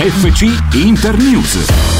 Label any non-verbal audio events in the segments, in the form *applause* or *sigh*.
FC Internews.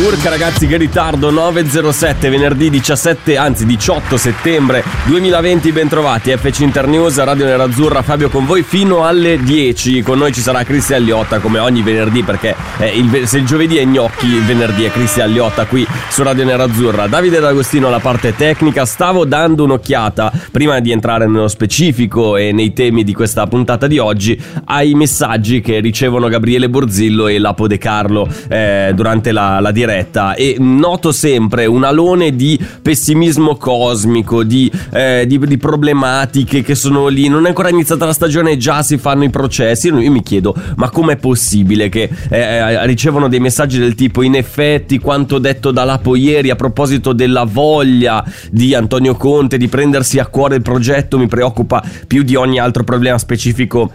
Urca ragazzi che ritardo. 9.07 venerdì 17 anzi 18 settembre 2020 bentrovati FC Internews Radio Nerazzurra Fabio con voi fino alle 10 con noi ci sarà Cristian Liotta come ogni venerdì perché eh, il, se il giovedì è gnocchi il venerdì è Cristian Liotta qui su Radio Nerazzurra. Davide D'Agostino alla parte tecnica. Stavo dando un'occhiata prima di entrare nello specifico e nei temi di questa puntata di oggi ai messaggi che ricevono Gabriele Borzillo e Lapo De Carlo eh, durante la, la diretta diretta e noto sempre un alone di pessimismo cosmico, di, eh, di, di, problematiche che sono lì. Non è ancora iniziata la stagione già si fanno i processi. Io mi chiedo, ma com'è possibile che eh, eh, ricevono dei messaggi del tipo: in effetti, quanto detto da Lapo ieri a proposito della voglia di Antonio Conte di prendersi a cuore il progetto mi preoccupa più di ogni altro problema specifico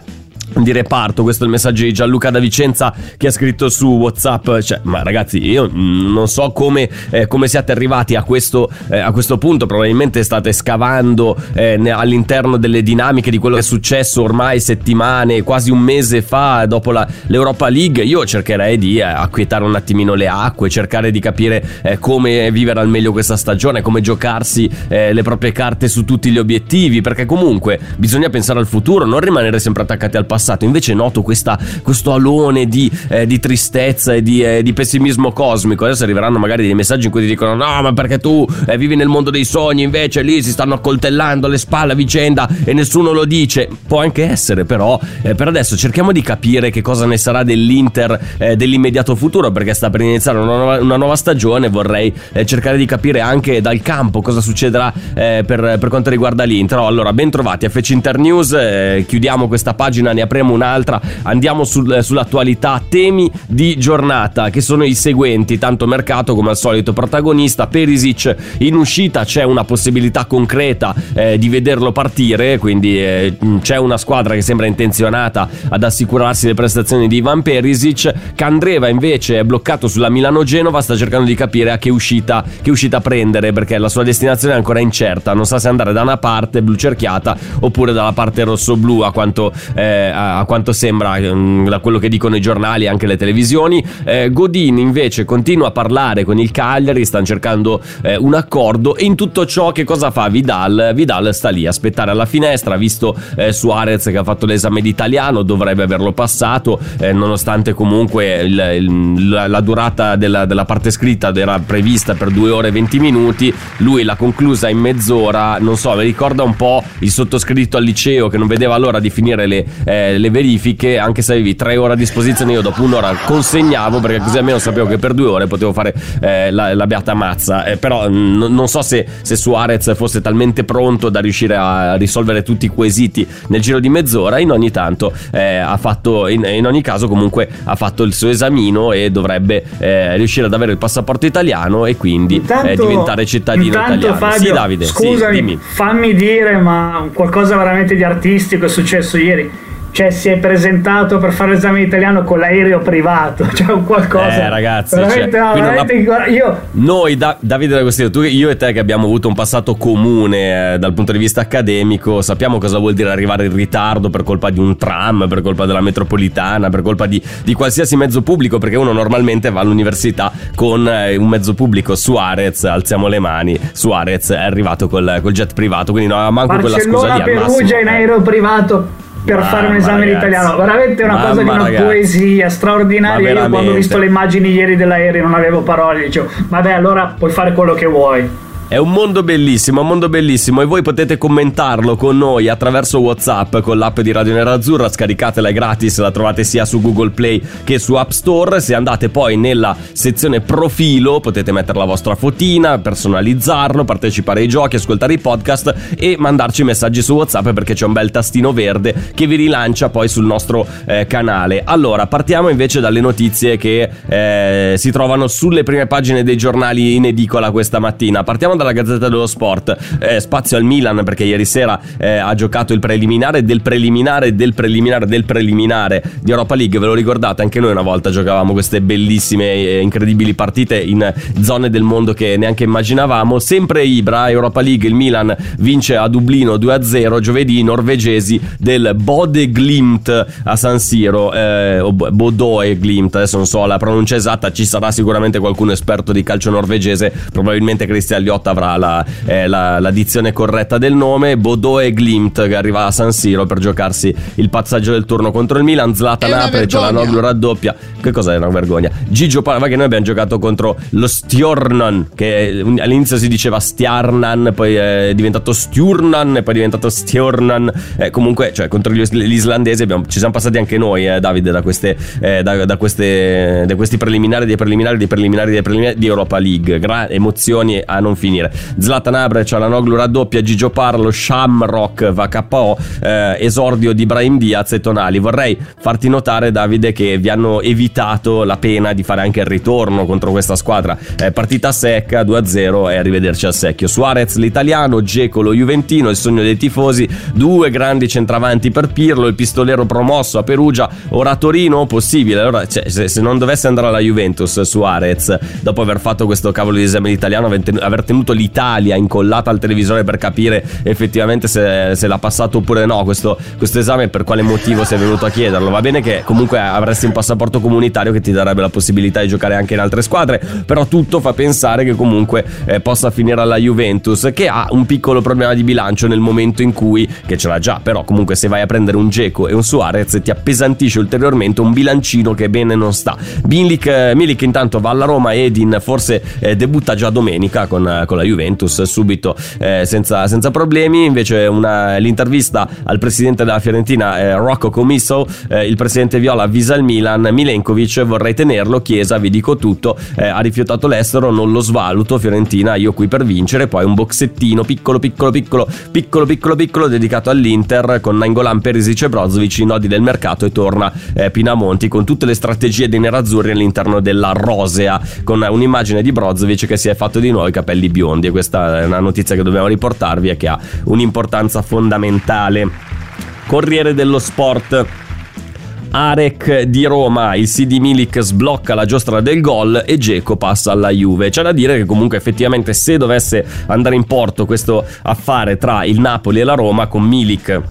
di reparto. Questo è il messaggio di Gianluca da Vicenza che ha scritto su WhatsApp. Cioè, ma ragazzi, io non so come, eh, come siate arrivati a questo, eh, a questo, punto. Probabilmente state scavando eh, all'interno delle dinamiche di quello che è successo ormai settimane, quasi un mese fa, dopo la, l'Europa League. Io cercherei di eh, acquietare un attimino le acque, cercare di capire eh, come vivere al meglio questa stagione, come giocarsi eh, le proprie carte su tutti gli obiettivi. Perché comunque bisogna pensare al futuro, non rimanere sempre attaccati al passato passato. Invece noto questa, questo alone di, eh, di tristezza e di, eh, di, pessimismo cosmico. Adesso arriveranno magari dei messaggi in cui ti dicono: No, ma perché tu eh, vivi nel mondo dei sogni, invece lì si stanno accoltellando alle spalle a vicenda e nessuno lo dice. Può anche essere, però, eh, per adesso cerchiamo di capire che cosa ne sarà dell'Inter eh, dell'immediato futuro, perché sta per iniziare una nuova, una nuova stagione. Vorrei eh, cercare di capire anche dal campo cosa succederà per, per, quanto riguarda l'Inter. Allora, ben trovati a FC Internews. chiudiamo questa pagina, ne apriamo un'altra. Andiamo sul, sull'attualità. Temi di giornata che sono i seguenti: tanto mercato come al solito protagonista. Perisic in uscita c'è una possibilità concreta eh, di vederlo partire. Quindi eh, c'è una squadra che sembra intenzionata ad assicurarsi le prestazioni di Ivan Perisic. Candreva invece è bloccato sulla Milano-Genova. Sta cercando di capire a che uscita, che uscita prendere perché la sua destinazione è ancora incerta. Non sa se andare da una parte blu cerchiata oppure dalla parte rosso-blu a quanto, eh, a quanto sembra mm, da quello che dicono i giornali e anche le televisioni. Eh, Godin invece continua a parlare con il Cagliari, stanno cercando eh, un accordo e in tutto ciò che cosa fa Vidal? Vidal sta lì a aspettare alla finestra, visto eh, Suarez che ha fatto l'esame di italiano, dovrebbe averlo passato, eh, nonostante comunque il, il, la, la, durata della, della, parte scritta era prevista per 2 ore e 20 minuti, lui l'ha conclusa in mezz'ora, non so, mi ricorda un po' il sottoscritto al liceo che non vedeva l'ora di finire le, eh, le verifiche, anche se avevi tre ore a disposizione, io dopo un'ora consegnavo perché così almeno sapevo che per due ore potevo fare eh, la, la, beata mazza. Eh, però n- non so se, se Suarez fosse talmente pronto da riuscire a risolvere tutti i quesiti nel giro di mezz'ora. In ogni tanto eh, ha fatto, in, in, ogni caso, comunque ha fatto il suo esamino e dovrebbe eh, riuscire ad avere il passaporto italiano e quindi eh, intanto, diventare cittadino italiano. Fabio, sì, Davide, scusami, sì, fammi dire, ma qualcosa veramente di artistico è successo ieri cioè si è presentato per fare l'esame italiano con l'aereo privato, *laughs* cioè un qualcosa. Eh ragazzi, cioè, no, veramente, la... io... noi da, Davide D'Agostino, tu, io e te che abbiamo avuto un passato comune eh, dal punto di vista accademico, sappiamo cosa vuol dire arrivare in ritardo per colpa di un tram, per colpa della metropolitana, per colpa di, di qualsiasi mezzo pubblico, perché uno normalmente va all'università con eh, un mezzo pubblico, Suarez, alziamo le mani, Suarez è arrivato col, col jet privato, quindi non aveva manco Barcellona, quella scusa lì. Perugia in aereo privato per Mamma fare un esame ragazzi. di italiano. Veramente una Mamma cosa di una ragazzi. poesia straordinaria. Io quando ho visto le immagini ieri dell'aereo non avevo parole, dicevo, vabbè, allora puoi fare quello che vuoi. È un mondo bellissimo, un mondo bellissimo e voi potete commentarlo con noi attraverso WhatsApp con l'app di Radio Nerazzurra, scaricatela è gratis, la trovate sia su Google Play che su App Store. Se andate poi nella sezione profilo potete mettere la vostra fotina, personalizzarlo, partecipare ai giochi, ascoltare i podcast e mandarci messaggi su WhatsApp perché c'è un bel tastino verde che vi rilancia poi sul nostro eh, canale. Allora, partiamo invece dalle notizie che eh, si trovano sulle prime pagine dei giornali in edicola questa mattina. Partiamo dalla Gazzetta dello Sport. Eh, spazio al Milan perché ieri sera eh, ha giocato il preliminare del preliminare del preliminare del preliminare di Europa League. Ve lo ricordate? Anche noi una volta giocavamo queste bellissime e incredibili partite in zone del mondo che neanche immaginavamo. Sempre Ibra, Europa League, il Milan vince a Dublino 2-0 giovedì i norvegesi del Bode Glimt a San Siro, eh, o Bodoe Glimt, adesso non so la pronuncia esatta, ci sarà sicuramente qualcuno esperto di calcio norvegese, probabilmente Cristian Liotta avrà la, eh, la, la, dizione corretta del nome, Bodoe Glimt che arriva a San Siro per giocarsi il passaggio del turno contro il Milan, Zlatan apre, c'è la Noglu raddoppia, che cosa è una vergogna? Gigio Parma che noi abbiamo giocato contro lo Stjornan, che all'inizio si diceva Stjarnan, poi è diventato Stjurnan e poi è diventato Stjornan, eh, comunque cioè contro gli, gli islandesi abbiamo, ci siamo passati anche noi eh, Davide da, queste, eh, da, da, queste, da questi preliminari dei preliminari dei preliminari dei preliminari di Europa League, Gra- emozioni a non finire. Zlatan Abre, Cialanoglu raddoppia, Gigio Parlo, Shamrock va KO, eh, esordio di Brahim Diaz e Tonali. Vorrei farti notare, Davide, che vi hanno evitato la pena di fare anche il ritorno contro questa squadra. Eh, partita secca, 2-0 e arrivederci al secchio. Suarez l'italiano, Geco lo juventino, il sogno dei tifosi, due grandi centravanti per Pirlo, il pistolero promosso a Perugia, ora Torino, possibile. Allora, cioè, se, se, non dovesse andare alla Juventus, Suarez, dopo aver fatto questo cavolo di esame italiano, aver tenuto l'Italia incollata al televisore per capire effettivamente se, se l'ha passato oppure no questo, questo esame per quale motivo sei venuto a chiederlo. Va bene che comunque avresti un passaporto comunitario che ti darebbe la possibilità di giocare anche in altre squadre, però tutto fa pensare che comunque eh, possa finire alla Juventus, che ha un piccolo problema di bilancio nel momento in cui, che ce l'ha già, però comunque se vai a prendere un Geco e un Suarez ti appesantisce ulteriormente un bilancino che bene non sta. Milik, eh, Milik intanto va alla Roma, Edin forse eh, debutta già domenica con, con la Juventus subito eh, senza, senza, problemi. Invece una, l'intervista al presidente della Fiorentina, eh, Rocco Comisso, eh, il presidente Viola avvisa il Milan, Milenkovic vorrei tenerlo, Chiesa vi dico tutto, eh, ha rifiutato l'estero, non lo svaluto, Fiorentina io qui per vincere, poi un boxettino piccolo piccolo piccolo piccolo piccolo piccolo dedicato all'Inter con Nangolan, Perisic e Brozovic, i nodi del mercato e torna eh, Pinamonti con tutte le strategie dei nerazzurri all'interno della rosea con un'immagine di Brozovic che si è fatto di nuovo i capelli biondi e questa è una notizia che dobbiamo riportarvi e che ha un'importanza fondamentale. Corriere dello Sport. Arek di Roma, il CD Milik sblocca la giostra del gol e Geco passa alla Juve. C'è da dire che comunque effettivamente se dovesse andare in porto questo affare tra il Napoli e la Roma con Milik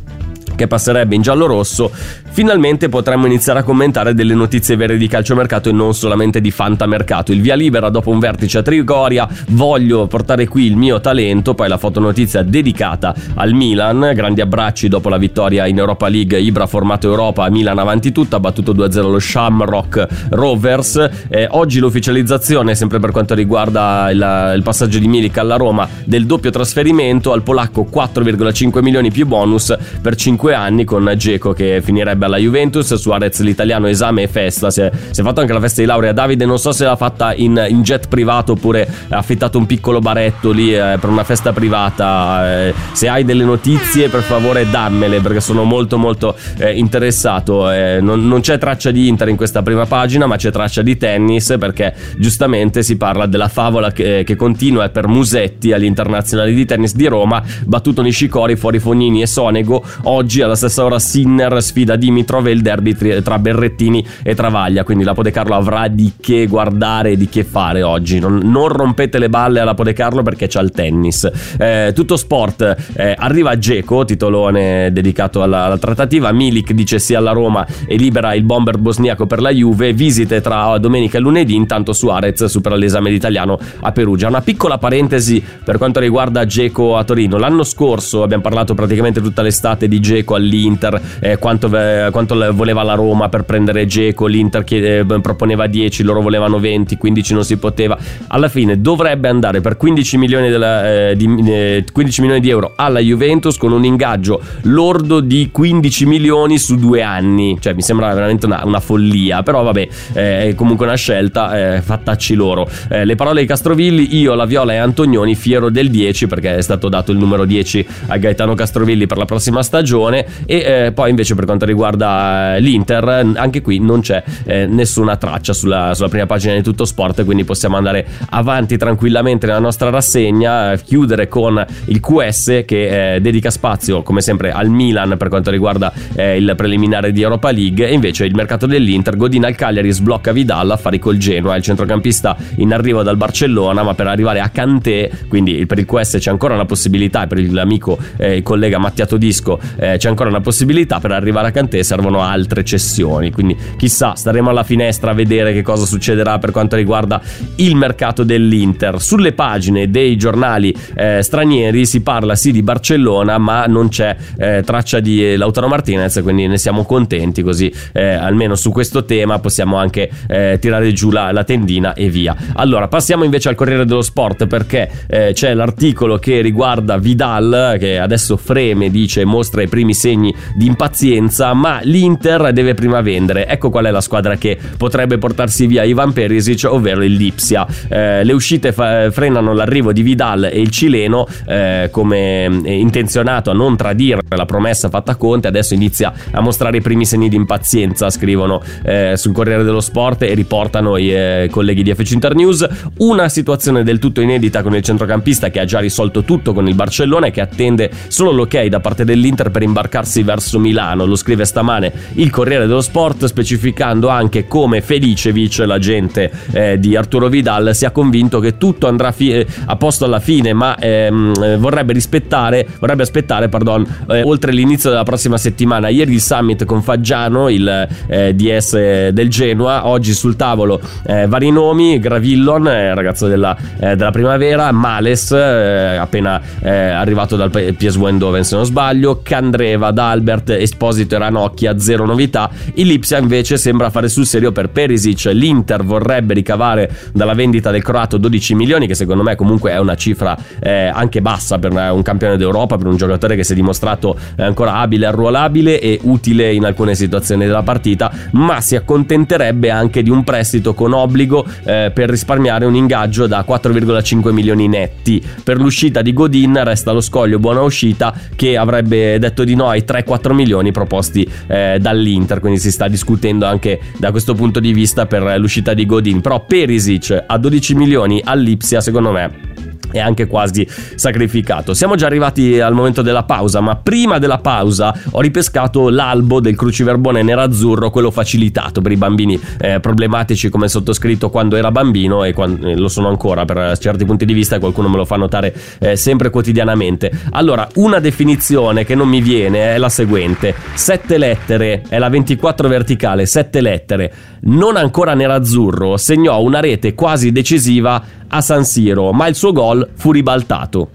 che passerebbe in giallo-rosso, finalmente potremmo iniziare a commentare delle notizie vere di calciomercato e non solamente di fantamercato. Il via libera dopo un vertice a Trigoria, voglio portare qui il mio talento, poi la fotonotizia dedicata al Milan, grandi abbracci dopo la vittoria in Europa League, Ibra formato Europa, Milan avanti tutta, battuto 2-0 lo Shamrock Rovers. Eh, oggi l'ufficializzazione, sempre per quanto riguarda il, il passaggio di Milik alla Roma, del doppio trasferimento al polacco 4,5 milioni più bonus per 5 anni con Geco che finirebbe alla Juventus, Suarez l'italiano esame e festa, si è, si è fatto anche la festa di laurea. Davide non so se l'ha fatta in, in jet privato oppure ha affittato un piccolo baretto lì eh, per una festa privata. Eh, se hai delle notizie per favore dammele perché sono molto molto eh, interessato. Eh, non, non, c'è traccia di Inter in questa prima pagina ma c'è traccia di tennis perché giustamente si parla della favola che, che continua per Musetti agli internazionali di tennis di Roma, battuto Nishikori fuori Fognini e Sonego. Oggi alla stessa ora Sinner sfida Dimi E il derby tra Berrettini e Travaglia. Quindi la Podecarlo avrà di che guardare e di che fare oggi. Non, non rompete le balle alla Podecarlo perché c'ha il tennis. Eh, tutto sport. Eh, arriva Geco, titolone dedicato alla, alla, trattativa. Milik dice sì alla Roma e libera il bomber bosniaco per la Juve. Visite tra domenica e lunedì. Intanto Suarez supera l'esame d'italiano a Perugia. Una piccola parentesi per quanto riguarda Geco a Torino. L'anno scorso abbiamo parlato praticamente tutta l'estate di Geco all'Inter, eh, quanto eh, quanto le- voleva la Roma per prendere Geco, l'Inter chiede- eh, proponeva 10, loro volevano 20, 15 non si poteva. Alla fine dovrebbe andare per 15 milioni, della, eh, di, eh, 15 milioni di euro alla Juventus con un ingaggio lordo di 15 milioni su due anni. Cioè mi sembra veramente una, una follia, però vabbè, eh, è comunque una scelta, fattacci loro. Le parole di Castrovilli, io, La Viola e Antonioni fiero del 10 perché è stato dato il numero 10 a Gaetano Castrovilli per la prossima stagione e poi invece per quanto riguarda eh, l'Inter, anche qui non c'è eh, nessuna traccia sulla, sulla prima pagina di Tutto Sport, quindi possiamo andare avanti tranquillamente nella nostra rassegna, eh, chiudere con il QS che eh, dedica spazio come sempre al Milan per quanto riguarda eh, il preliminare di Europa League e invece il mercato dell'Inter, Godin al Cagliari sblocca Vidal, affari col Genoa, il centrocampista in arrivo dal Barcellona, ma per arrivare a Kanté, quindi per il QS c'è ancora una possibilità e per l'amico il collega Mattia Todisco eh, c'è ancora una possibilità per arrivare a Kanté servono altre cessioni, quindi chissà, staremo alla finestra a vedere che cosa succederà per quanto riguarda il mercato dell'Inter. Sulle pagine dei giornali eh, stranieri si parla sì di Barcellona, ma non c'è eh, traccia di Lautaro Martinez, quindi ne siamo contenti così eh, almeno su questo tema possiamo anche eh, tirare giù la, la tendina e via. Allora, passiamo invece al Corriere dello Sport perché eh, c'è l'articolo che riguarda Vidal che adesso freme, dice, mostra i primi segni di impazienza, ma l'Inter deve prima vendere. Ecco qual è la squadra che potrebbe portarsi via Ivan Perisic, ovvero il Lipsia. Eh, le uscite fa- frenano l'arrivo di Vidal e il cileno eh, come eh, intenzionato a non tradire la promessa fatta a Conte, adesso inizia a mostrare i primi segni di impazienza, scrivono eh, sul Corriere dello Sport e riportano i eh, colleghi di FC Internews. Una situazione del tutto inedita con il centrocampista che ha già risolto tutto con il Barcellona e che attende solo l'ok da parte dell'Inter per imbarcarsi verso Milano. Lo scrive stamane il Corriere dello Sport specificando anche come Felicevic, l'agente eh, di Arturo Vidal, sia convinto che tutto andrà fi- eh, a posto alla fine, ma ehm, eh, vorrebbe rispettare, vorrebbe aspettare, pardon, eh, oltre l'inizio della prossima settimana. Ieri il summit con Faggiano, il eh, DS del Genoa, oggi sul tavolo eh, vari nomi, Gravillon, eh, ragazzo della, eh, della primavera, Males, eh, appena eh, arrivato dal PSV Eindhoven se non sbaglio, Candreva, D'Albert, Esposito e Ranocchia, zero novità. Il Lipsia invece sembra fare sul serio per Perisic, l'Inter vorrebbe ricavare dalla vendita del croato 12 milioni, che secondo me comunque è una cifra eh, anche bassa per un campione d'Europa, per un giocatore che si è dimostrato eh, ancora abile, arruolabile e utile in alcune situazioni della partita, ma si accontenterebbe anche di un prestito con obbligo eh, per risparmiare un ingaggio da 4,5 milioni netti. Per l'uscita di Godin resta lo scoglio buona uscita che avrebbe detto di no ai 3-4 milioni proposti eh, dall'Inter, quindi si sta discutendo anche da questo punto di vista per l'uscita di Godin. Però Perisic a 12 milioni all'Ipsia secondo me è anche quasi sacrificato. Siamo già arrivati al momento della pausa, ma prima della pausa ho ripescato l'albo del cruciverbone nerazzurro, quello facilitato per i bambini eh, problematici come sottoscritto quando era bambino e quando, eh, lo sono ancora per certi punti di vista, qualcuno me lo fa notare eh, sempre quotidianamente. Allora, una definizione che non mi viene è la seguente: sette lettere, è la 24 verticale, sette lettere, non ancora nerazzurro, segnò una rete quasi decisiva a San Siro, ma il suo gol fu ribaltato.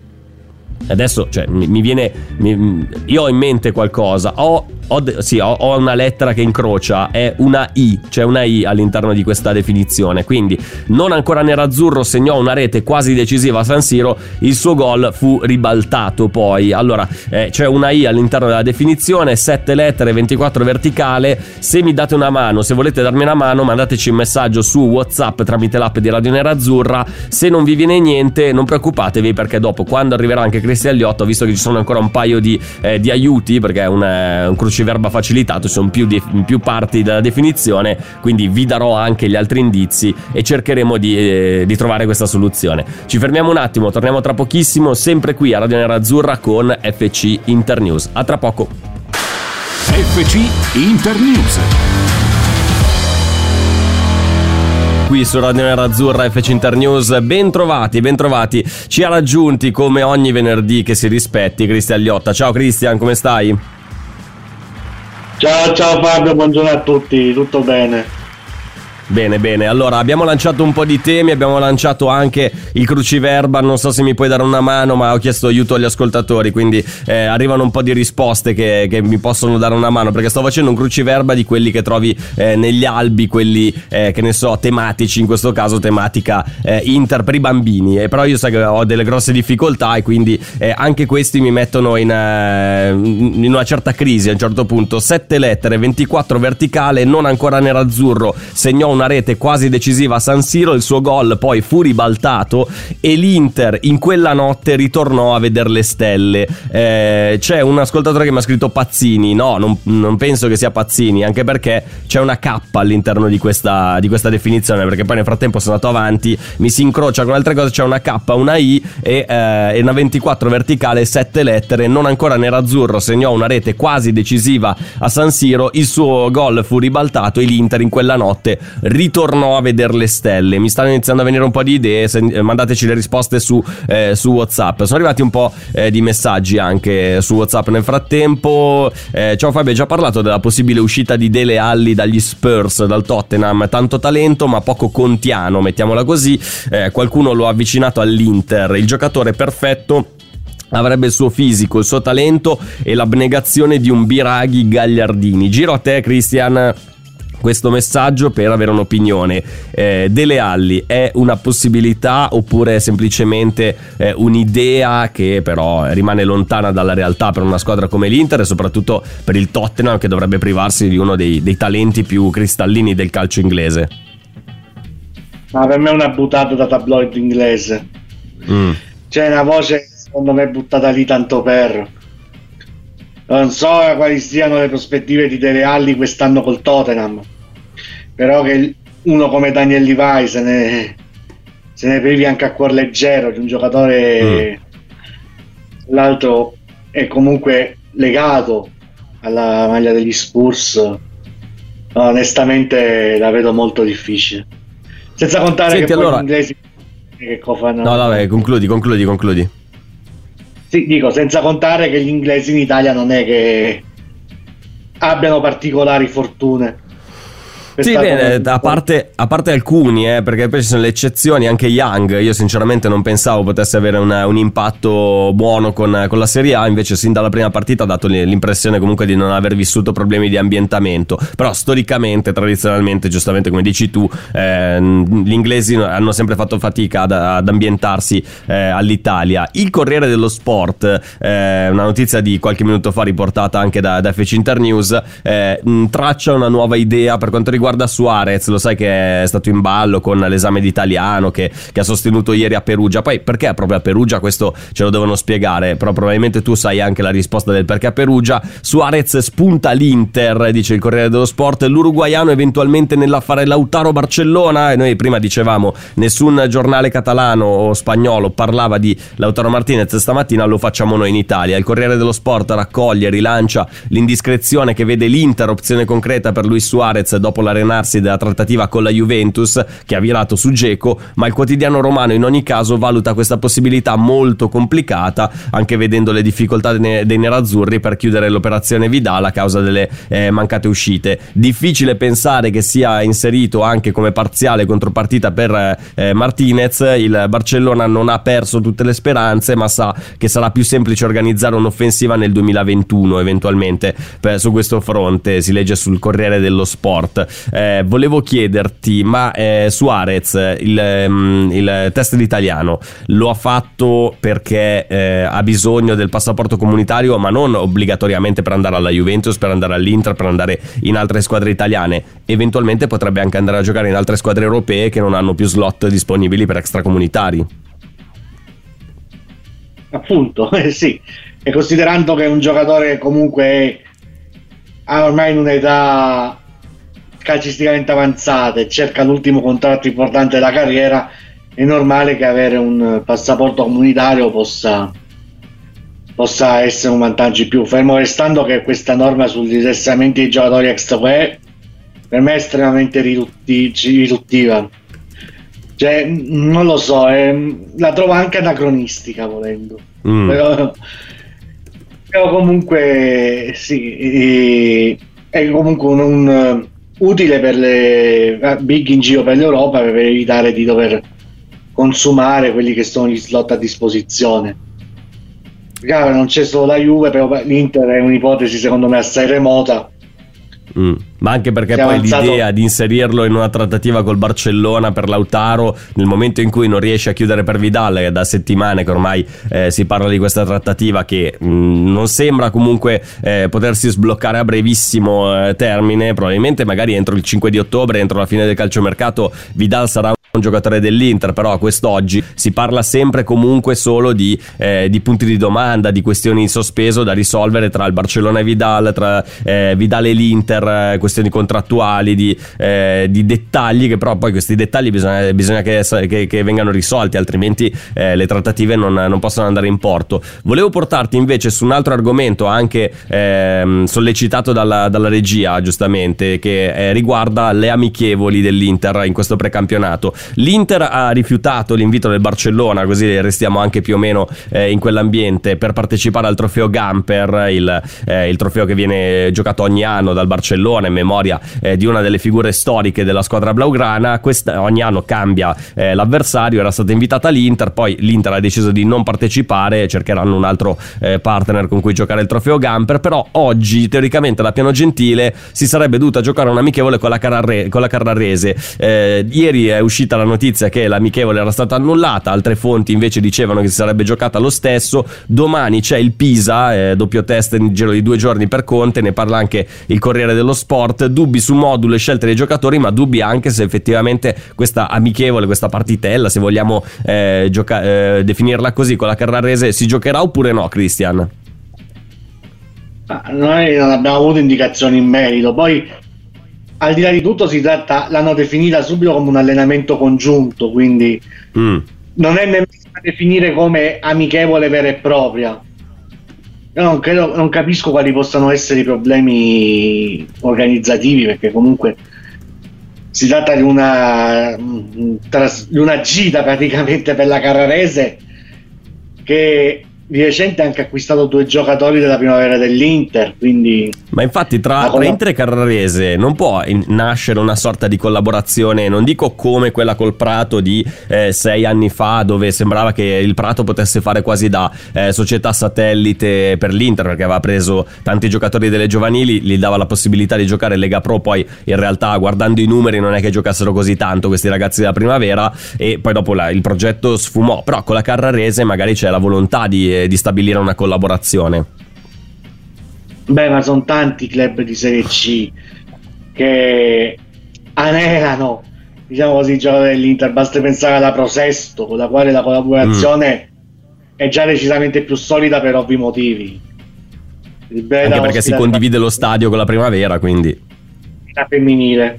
Adesso, cioè, mi, viene. mi- io ho in mente qualcosa. Ho, ho sì, ho, ho una lettera che incrocia, è una I, c'è una I all'interno di questa definizione. Quindi, non ancora nerazzurro, segnò una rete quasi decisiva a San Siro. Il suo gol fu ribaltato poi. Allora, eh, c'è una I all'interno della definizione, 7 lettere, 24 verticale. Se mi date una mano, se volete darmi una mano, mandateci un messaggio su WhatsApp tramite l'app di Radio Nerazzurra. Se non vi viene niente, non preoccupatevi perché dopo, quando arriverà anche Cristian Liotto, visto che ci sono ancora un paio di, eh, di aiuti, perché è un, eh, un cruciverba facilitato, ci sono più, di- più parti della definizione, quindi vi darò anche gli altri indizi e cercheremo di, eh, di trovare questa soluzione. Ci fermiamo un attimo, torniamo tra pochissimo, sempre qui a Radio Nerazzurra con FC Internews. A tra poco. FC Internews. qui su Radio Nerazzurra FC Internews. Bentrovati, bentrovati. Ci ha raggiunti come ogni venerdì che si rispetti Cristian Liotta. Ciao Cristian, come stai? Ciao ciao Fabio, buongiorno a tutti, tutto bene? Bene, bene. Allora, abbiamo lanciato un po' di temi, abbiamo lanciato anche il cruciverba. Non so se mi puoi dare una mano, ma ho chiesto aiuto agli ascoltatori, quindi eh, arrivano un po' di risposte che, che, mi possono dare una mano. Perché sto facendo un cruciverba di quelli che trovi eh, negli albi, quelli eh, che ne so, tematici, in questo caso tematica eh, Inter per i bambini. E però io so che ho delle grosse difficoltà e quindi eh, anche questi mi mettono in, eh, in una certa crisi a un certo punto. Sette lettere, 24 verticale, non ancora nerazzurro, segnò una rete quasi decisiva a San Siro, il suo gol poi fu ribaltato e l'Inter in quella notte ritornò a vedere le stelle. Eh, c'è un ascoltatore che mi ha scritto Pazzini, no, non, non, penso che sia Pazzini, anche perché c'è una K all'interno di questa, di questa, definizione, perché poi nel frattempo sono andato avanti, mi si incrocia con altre cose, c'è una K, una I e, eh, una 24 verticale, 7 lettere, non ancora nerazzurro, segnò una rete quasi decisiva a San Siro, il suo gol fu ribaltato e l'Inter in quella notte ritornò a vedere le stelle. Mi stanno iniziando a venire un po' di idee, eh, mandateci le risposte su, eh, su, WhatsApp. Sono arrivati un po' eh, di messaggi anche su WhatsApp nel frattempo. Eh, ciao Fabio, hai già parlato della possibile uscita di Dele Alli dagli Spurs, dal Tottenham. Tanto talento, ma poco contiano, mettiamola così. Eh, qualcuno lo ha avvicinato all'Inter. Il giocatore perfetto avrebbe il suo fisico, il suo talento e l'abnegazione di un Biraghi Gagliardini. Giro a te, Christian questo messaggio per avere un'opinione. Eh, Dele Alli è una possibilità oppure è semplicemente eh, un'idea che però rimane lontana dalla realtà per una squadra come l'Inter e soprattutto per il Tottenham che dovrebbe privarsi di uno dei, dei talenti più cristallini del calcio inglese? Ma per me è una buttata da tabloid inglese. Mm. C'è una voce secondo me buttata lì tanto per non so quali siano le prospettive di Dele Alli quest'anno col Tottenham però che uno come Daniel Levi se ne, se ne privi anche a cuor leggero di un giocatore mm. l'altro è comunque legato alla maglia degli Spurs. Onestamente la vedo molto difficile. Senza contare Senti, che allora... poi gli inglesi che cofano. No vabbè concludi concludi concludi sì dico senza contare che gli inglesi in Italia non è che abbiano particolari fortune sì, bene, a parte, a parte alcuni, eh, perché poi ci sono le eccezioni, anche Young, io sinceramente non pensavo potesse avere una, un impatto buono con, con, la Serie A, invece sin dalla prima partita ha dato l'impressione comunque di non aver vissuto problemi di ambientamento, però storicamente, tradizionalmente, giustamente come dici tu, eh, gli inglesi hanno sempre fatto fatica ad, ad ambientarsi eh, all'Italia. Il Corriere dello Sport, eh, una notizia di qualche minuto fa riportata anche da, da FC Internews, eh, traccia una nuova idea per quanto riguarda riguarda Suarez, lo sai che è stato in ballo con l'esame d'italiano che, che, ha sostenuto ieri a Perugia. Poi perché proprio a Perugia? Questo ce lo devono spiegare, però probabilmente tu sai anche la risposta del perché a Perugia. Suarez spunta l'Inter, dice il Corriere dello Sport, l'uruguaiano eventualmente nell'affare Lautaro Barcellona e noi prima dicevamo nessun giornale catalano o spagnolo parlava di Lautaro Martinez stamattina, lo facciamo noi in Italia. Il Corriere dello Sport raccoglie, rilancia l'indiscrezione che vede l'Inter opzione concreta per Luis Suarez dopo la l'arenarsi della trattativa con la Juventus che ha virato su Geco, ma il quotidiano romano in ogni caso valuta questa possibilità molto complicata, anche vedendo le difficoltà dei nerazzurri per chiudere l'operazione Vidal a causa delle eh, mancate uscite. Difficile pensare che sia inserito anche come parziale contropartita per eh, Martinez, il Barcellona non ha perso tutte le speranze, ma sa che sarà più semplice organizzare un'offensiva nel 2021 eventualmente per, su questo fronte, si legge sul Corriere dello Sport. Eh, volevo chiederti, ma eh, Suarez, il, um, il, test d'italiano, lo ha fatto perché eh, ha bisogno del passaporto comunitario, ma non obbligatoriamente per andare alla Juventus, per andare all'Inter, per andare in altre squadre italiane. Eventualmente potrebbe anche andare a giocare in altre squadre europee che non hanno più slot disponibili per extracomunitari. Appunto, *laughs* sì. E considerando che un giocatore comunque ha ormai in un'età calcisticamente avanzata e cerca l'ultimo contratto importante della carriera, è normale che avere un passaporto comunitario possa, possa essere un vantaggio in più. Fermo restando che questa norma sugli diversamenti dei giocatori extra UE per me è estremamente ridutti, riduttiva. Cioè, non lo so, è, la trovo anche anacronistica volendo. Mm. Però, però, comunque sì, è, è comunque un, un utile per le eh, big in giro per l'Europa per evitare di dover consumare quelli che sono gli slot a disposizione. Chiaro, non c'è solo la Juve, però l'Inter è un'ipotesi secondo me assai remota. Mm. Ma anche perché poi avanzato- l'idea di inserirlo in una trattativa col Barcellona per Lautaro nel momento in cui non riesce a chiudere per Vidal, è da settimane che ormai eh, si parla di questa trattativa che mm, non sembra comunque eh, potersi sbloccare a brevissimo eh, termine, probabilmente magari entro il 5 di ottobre, entro la fine del calciomercato, Vidal sarà un giocatore dell'Inter, però a quest'oggi si parla sempre comunque solo di, eh, di punti di domanda, di questioni in sospeso da risolvere tra il Barcellona e Vidal, tra eh, Vidal e l'Inter, eh, questioni contrattuali, di, eh, di dettagli che però poi questi dettagli bisogna, bisogna che, che- che vengano risolti, altrimenti eh, le trattative non, non possono andare in porto. Volevo portarti invece su un altro argomento anche ehm, sollecitato dalla, dalla regia, giustamente, che eh, riguarda le amichevoli dell'Inter in questo precampionato. L'Inter ha rifiutato l'invito del Barcellona, così restiamo anche più o meno eh, in quell'ambiente, per partecipare al trofeo Gamper, il, eh, il trofeo che viene giocato ogni anno dal Barcellona in memoria eh, di una delle figure storiche della squadra blaugrana. Questa, ogni anno cambia eh, l'avversario, era stata invitata l'Inter, poi l'Inter ha deciso di non partecipare, cercheranno un altro eh, partner con cui giocare il trofeo Gamper, però oggi teoricamente da Piano Gentile si sarebbe dovuta giocare un amichevole con la, Carrare- con la Carrarese. Eh, ieri è uscita la notizia che l'amichevole era stata annullata, altre fonti invece dicevano che si sarebbe giocata lo stesso. Domani c'è il Pisa, eh, doppio test nel giro di due giorni per Conte, ne parla anche il Corriere dello Sport. Dubbi su modulo e scelte dei giocatori, ma dubbi anche se effettivamente questa amichevole, questa partitella, se vogliamo eh, gioca- eh, definirla così, con la Carrarese si giocherà oppure no, Christian? Ma noi non abbiamo avuto indicazioni in merito. Poi, al di là di tutto, si tratta, l'hanno definita subito come un allenamento congiunto, quindi Mm. non è nemmeno da definire come amichevole vera e propria. Non, credo, non capisco quali possano essere i problemi organizzativi, perché comunque si tratta di una, di una gita praticamente per la Carrarese che di recente ha anche acquistato due giocatori della primavera dell'Inter, quindi Ma infatti tra, Inter e Carrarese non può nascere una sorta di collaborazione, non dico come quella col Prato di eh, sei anni fa dove sembrava che il Prato potesse fare quasi da eh, società satellite per l'Inter perché aveva preso tanti giocatori delle giovanili, gli dava la possibilità di giocare Lega Pro, poi in realtà guardando i numeri non è che giocassero così tanto questi ragazzi della primavera e poi dopo la- il progetto sfumò, però con la Carrarese magari c'è la volontà di, eh, di stabilire una collaborazione. Beh, ma sono tanti club di Serie C che anelano, diciamo così, il gioco dell'Inter. Basta pensare alla Prosesto, con la quale la collaborazione è già decisamente più solida per ovvi motivi. Anche perché si condivide lo stadio con la primavera, quindi la femminile.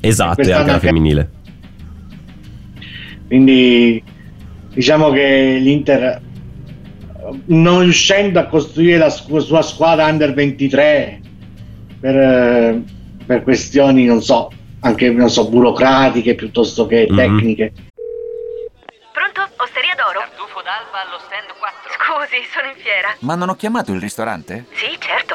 esatto, e Quest'anno anche la femminile. Quindi diciamo che l'Inter non riuscendo a costruire la scu- sua squadra under 23 per, eh, per questioni, non so, anche non so, burocratiche piuttosto che Mhm. tecniche. Pronto? Osteria d'oro? Tartufo d'alba allo stand 4. Scusi, sono in fiera. Ma non ho chiamato il ristorante? Sì, certo.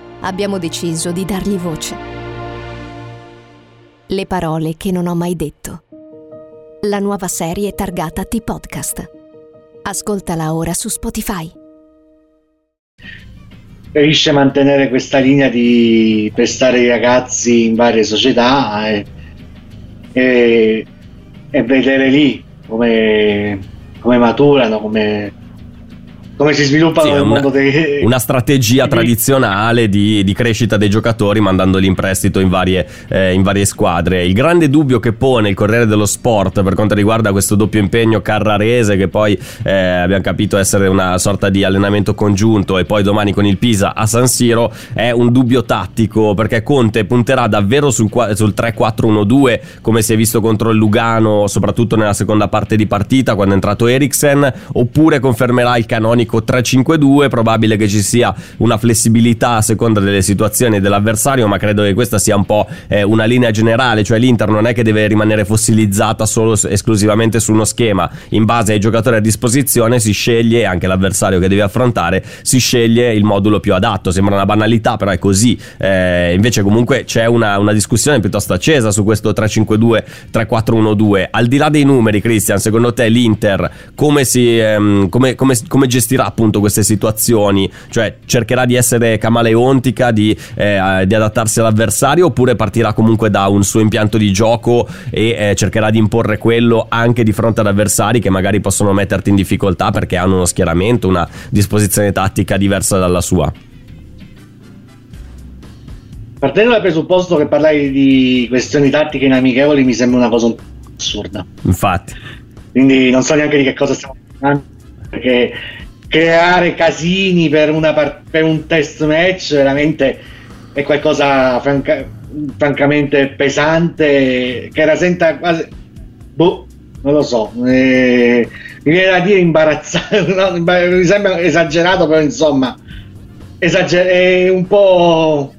abbiamo deciso di dargli voce. Le parole che non ho mai detto. La nuova serie targata T-Podcast. Ascoltala ora su Spotify. Riesce a mantenere questa linea di pestare i ragazzi in varie società e, e- e vedere lì come, come maturano, come come si sviluppano Sì, nel una- mondo dei... una strategia tradizionale di, di crescita dei giocatori mandandoli in prestito in varie, eh, in varie squadre. Il grande dubbio che pone il Corriere dello Sport per quanto riguarda questo doppio impegno Carrarese, che poi eh, abbiamo capito essere una sorta di allenamento congiunto, e poi domani con il Pisa a San Siro, è un dubbio tattico perché Conte punterà davvero sul, sul 3-4-1-2, come si è visto contro il Lugano, soprattutto nella seconda parte di partita quando è entrato Eriksen, oppure confermerà il canonico 3-5-2. Probabile che ci sia una flessibilità a seconda delle situazioni dell'avversario, ma credo che questa sia un po' eh, una linea generale, cioè l'Inter non è che deve rimanere fossilizzata solo esclusivamente su uno schema, in base ai giocatori a disposizione si sceglie anche l'avversario che devi affrontare, si sceglie il modulo più adatto. Sembra una banalità, però è così. Eh, invece comunque c'è una, una discussione piuttosto accesa su questo 3-5-2, 3-4-1-2. Al di là dei numeri, Christian, secondo te l'Inter come, si, ehm, come, come, come gestirà appunto queste situazioni? Cioè cercherà di essere camaleontica, di, eh, di adattarsi all'avversario oppure partirà comunque da un suo impianto di gioco e eh, cercherà di imporre quello anche di fronte ad avversari che magari possono metterti in difficoltà perché hanno uno schieramento, una disposizione tattica diversa dalla sua? Partendo dal presupposto che parlai di questioni tattiche in amichevoli mi sembra una cosa un po' assurda. Infatti. Quindi non so neanche di che cosa stiamo parlando, perché creare casini per, una par- per un test match veramente è qualcosa franca- francamente pesante che rasenta quasi... Boh, non lo so. eh, mi viene da dire imbarazzante, *laughs* no? Mi sembra esagerato, però insomma esager- è un po'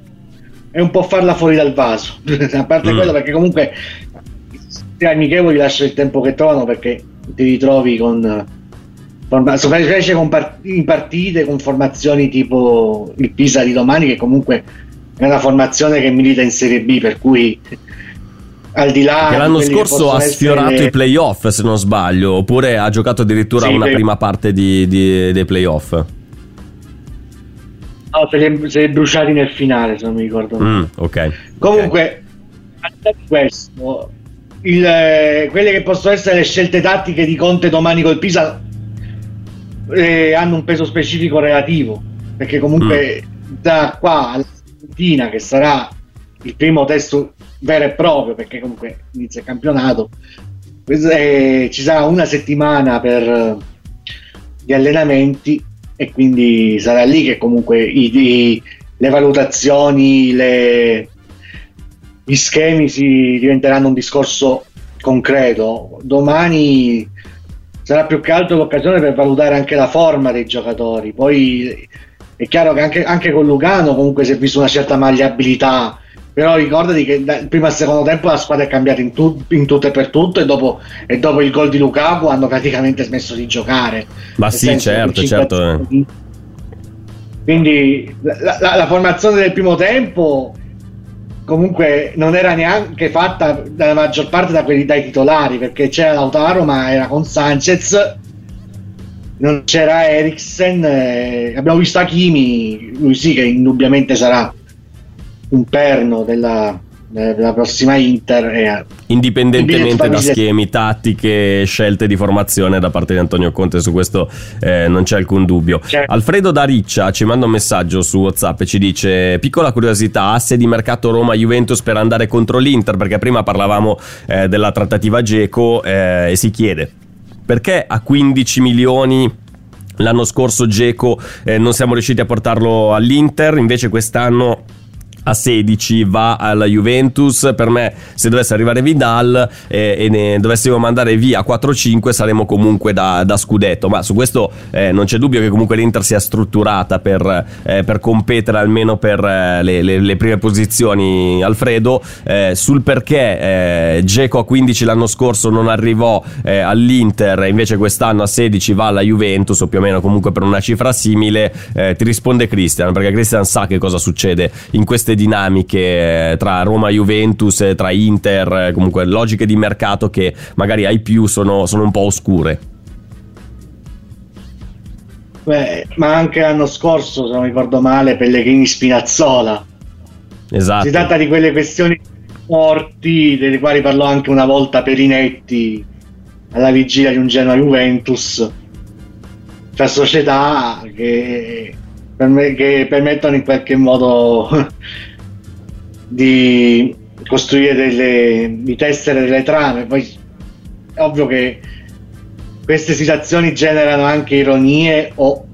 è un po' farla fuori dal vaso *laughs* a parte Mm. quello perché comunque gli amichevoli lascia il tempo che trovano perché ti ritrovi con forma- specie con par- in partite con formazioni tipo il Pisa di domani che comunque è una formazione che milita in Serie B per cui al di là Che l'anno scorso ha sfiorato essere- i playoff, se non sbaglio, oppure ha giocato addirittura Sì, una per- prima parte di- di- dei playoff. no, se li se li bruciati nel finale se non mi ricordo. Mm, ok. Comunque, di questo, il, eh, quelle che possono essere le scelte tattiche di Conte domani col Pisa eh, hanno un peso specifico relativo, perché comunque da qua alla Argentina, che sarà il primo test vero e proprio, perché comunque inizia il campionato, è- ci sarà una settimana per eh, gli allenamenti e quindi sarà lì che comunque i- i- le valutazioni, le, gli schemi si diventeranno un discorso concreto. Domani sarà più che altro l'occasione per valutare anche la forma dei giocatori. Poi è chiaro che anche, anche con Lugano comunque si è visto una certa magliabilità. Però ricordati che dal primo al secondo tempo la squadra è cambiata in, tu- in tutto e per tutto e dopo, e dopo il gol di Lukaku hanno praticamente smesso di giocare. Ma Nel sì, certo, certo. 50 Quindi la, la- la formazione del primo tempo comunque non era neanche fatta dalla maggior parte da quelli dai titolari perché c'era Lautaro ma era con Sanchez non c'era Eriksen eh, abbiamo visto Hakimi lui sì che indubbiamente sarà un perno della, della prossima Inter e, Indipendentemente da schemi, tattiche scelte di formazione da parte di Antonio Conte, su questo eh, non c'è alcun dubbio. Certo. Alfredo da Riccia ci manda un messaggio su WhatsApp e ci dice: Piccola curiosità, asse di mercato Roma-Juventus per andare contro l'Inter, perché prima parlavamo eh, della trattativa Geco eh, e si chiede perché a 15 milioni l'anno scorso Geco eh, non siamo riusciti a portarlo all'Inter, invece quest'anno a 16 va alla Juventus. Per me, se dovesse arrivare Vidal eh, e ne dovessimo mandare via 4-5, saremmo comunque da, da scudetto. Ma su questo eh, non c'è dubbio che comunque l'Inter sia strutturata per, eh, per competere almeno per eh, le, le- le prime posizioni. Alfredo, eh, sul perché eh, Geco a 15 l'anno scorso non arrivò eh, all'Inter e invece quest'anno a 16 va alla Juventus, o più o meno comunque per una cifra simile, eh, ti risponde Christian, perché Christian sa che cosa succede in queste dinamiche eh, tra Roma e Juventus, eh, tra Inter, eh, comunque logiche di mercato che magari ai più sono, sono un po' oscure. Beh, ma anche l'anno scorso se non ricordo male Pellegrini Spinazzola Esatto. Si tratta di quelle questioni forti, delle quali parlò anche una volta Perinetti alla vigilia di un Genoa Juventus. tra società che, che permettono in qualche modo di costruire delle di tessere delle trame. Poi è ovvio che queste situazioni generano anche ironie o